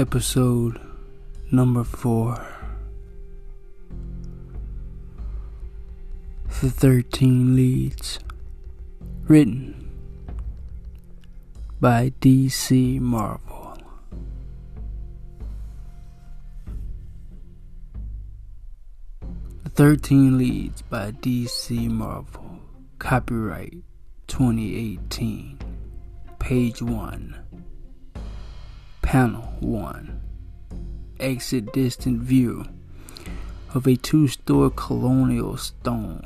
episode number four. The 13 Leeds. Written by DC Marvel. The 13 Leeds by DC Marvel. Copyright 2018. Page 1. Panel 1 Exit distant view of a two story colonial stone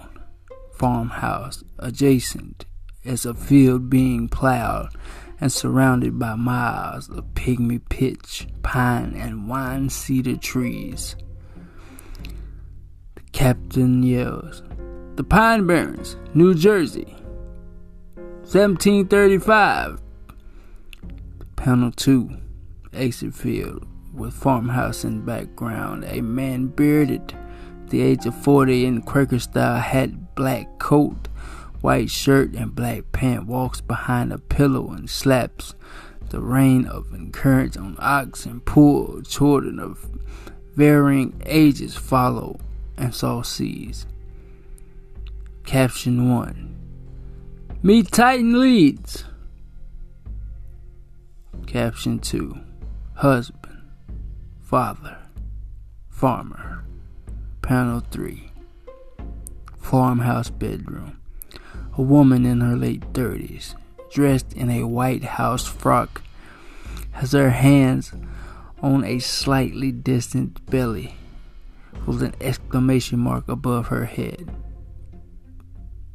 farmhouse adjacent is a field being plowed and surrounded by miles of pygmy pitch, pine, and wine cedar trees. The captain yells, The Pine Barrens, New Jersey, 1735. Panel 2 exit field with farmhouse in background. A man bearded, the age of 40 in Quaker style hat, black coat, white shirt, and black pant walks behind a pillow and slaps the rein of encourage on ox and poor children of varying ages follow and saw seas. Caption 1 Meet Titan Leeds. Caption 2 husband, father, farmer. Panel 3 Farmhouse bedroom. A woman in her late 30s, dressed in a white house frock, has her hands on a slightly distant belly with an exclamation mark above her head.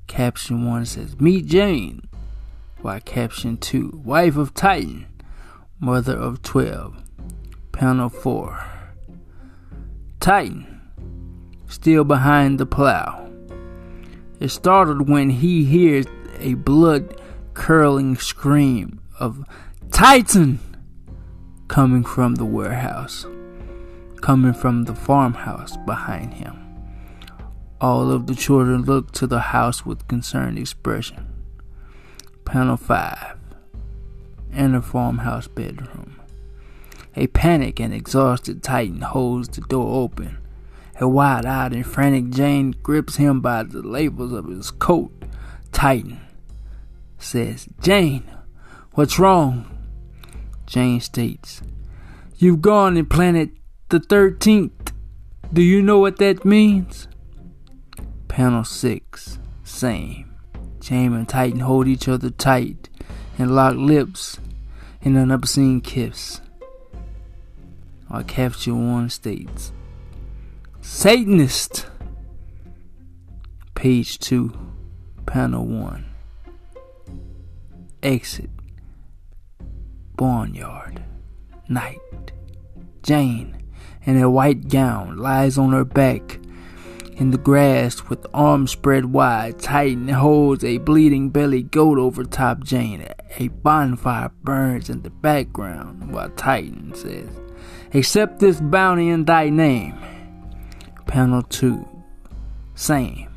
Caption 1 says, Meet Jane, while caption 2, Wife of Titan mother of 12. Panel 4. Titan, still behind the plow. Is startled when he hears a blood curdling scream of Titan coming from the warehouse, coming from the farmhouse behind him. All of the children look to the house with concerned expression. Panel 5 in a farmhouse bedroom. A panicked and exhausted Titan holds the door open. A wide eyed and frantic Jane grips him by the labels of his coat. Titan says, Jane, what's wrong? Jane states, You've gone and planted the 13th. Do you know what that means? Panel 6, same. Jane and Titan hold each other tight and lock lips in an obscene kiss. Our capture one states Satanist. Page 2, panel 1. Exit. Barnyard. Night. Jane, in a white gown, lies on her back in the grass with arms spread wide. Titan holds a bleeding belly goat over top Jane. A bonfire burns in the background while Titan says, Accept this bounty in thy name. Panel 2. Same.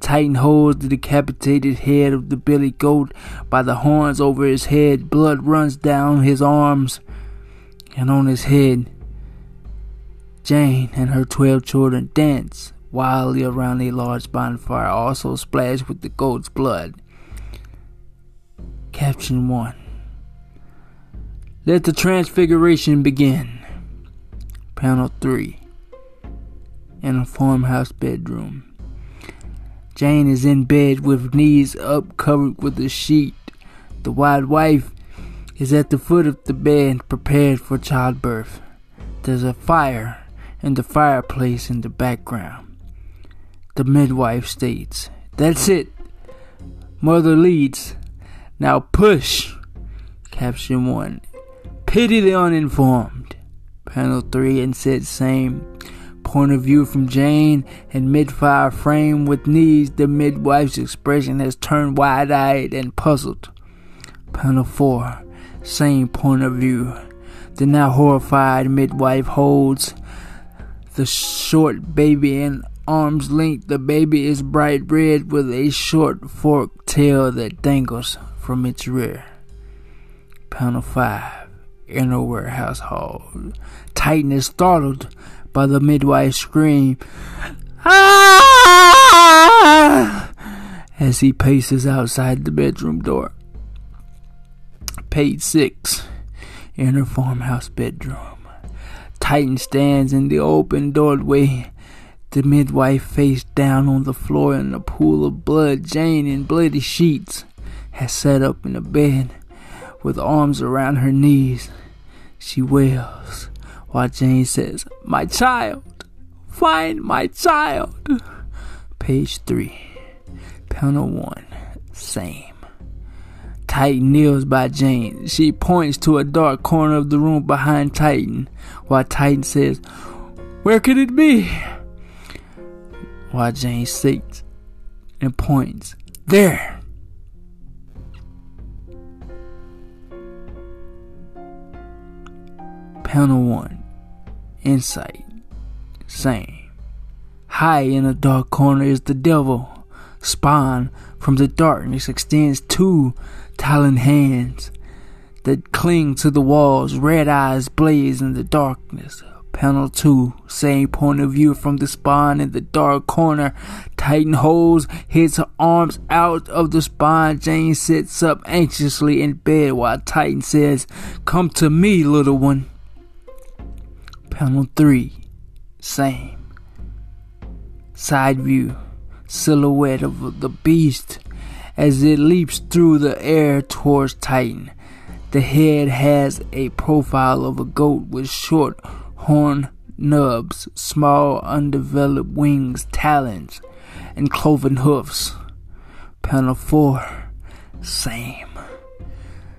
Titan holds the decapitated head of the billy goat by the horns over his head. Blood runs down his arms and on his head. Jane and her twelve children dance wildly around a large bonfire, also splashed with the goat's blood. Caption 1 Let the transfiguration begin. Panel 3 In a farmhouse bedroom. Jane is in bed with knees up, covered with a sheet. The white wife is at the foot of the bed, prepared for childbirth. There's a fire in the fireplace in the background. The midwife states, That's it. Mother Leeds. Now push. Caption 1. Pity the uninformed. Panel 3 and said same. Point of view from Jane and mid-fire frame with knees. The midwife's expression has turned wide-eyed and puzzled. Panel 4. Same point of view. The now horrified midwife holds the short baby in arm's length, the baby is bright red with a short forked tail that dangles from its rear. Panel 5. inner warehouse hall. Titan is startled by the midwife's scream. Ah! As he paces outside the bedroom door. Page 6. Inner farmhouse bedroom. Titan stands in the open doorway the midwife face down on the floor in a pool of blood. Jane, in bloody sheets, has sat up in the bed with arms around her knees. She wails while Jane says, My child! Find my child! Page 3. Panel 1. Same. Titan kneels by Jane. She points to a dark corner of the room behind Titan, while Titan says, Where could it be? While Jane sits and points. There! Panel 1 Insight Same. High in a dark corner is the devil. Spawn from the darkness extends two taloned hands that cling to the walls. Red eyes blaze in the darkness. Panel 2, same point of view from the spine in the dark corner. Titan holds his arms out of the spine. Jane sits up anxiously in bed while Titan says, Come to me, little one. Panel 3, same. Side view, silhouette of the beast as it leaps through the air towards Titan. The head has a profile of a goat with short horn nubs, small undeveloped wings, talons, and cloven hoofs. Panel 4, same.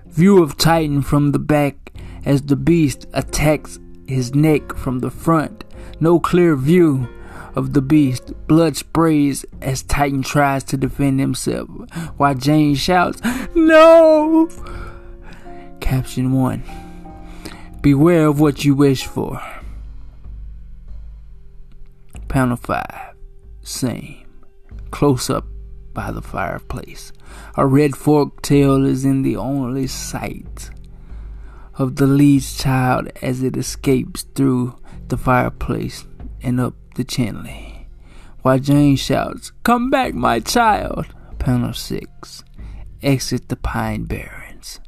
View of Titan from the back as the beast attacks his neck from the front. No clear view of the beast. Blood sprays as Titan tries to defend himself, while Jane shouts, No! Caption 1 Beware of what you wish for. Panel 5. Same. Close up by the fireplace. A red forked tail is in the only sight of the Leeds' child as it escapes through the fireplace and up the chimney. While Jane shouts, Come back, my child! Panel 6. Exit the Pine Barrens.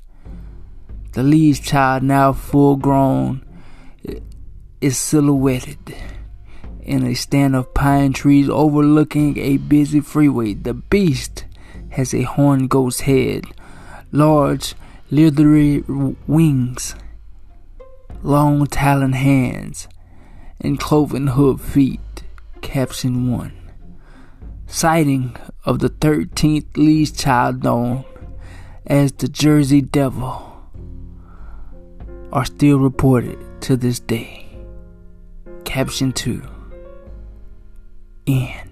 The Leeds' child, now full grown, is silhouetted in a stand of pine trees overlooking a busy freeway. The beast has a horned goat's head, large, leathery wings, long talon hands, and cloven hoof feet. Caption 1 Sighting of the 13th Leeds' child known as the Jersey Devil are still reported to this day. Caption 2 in.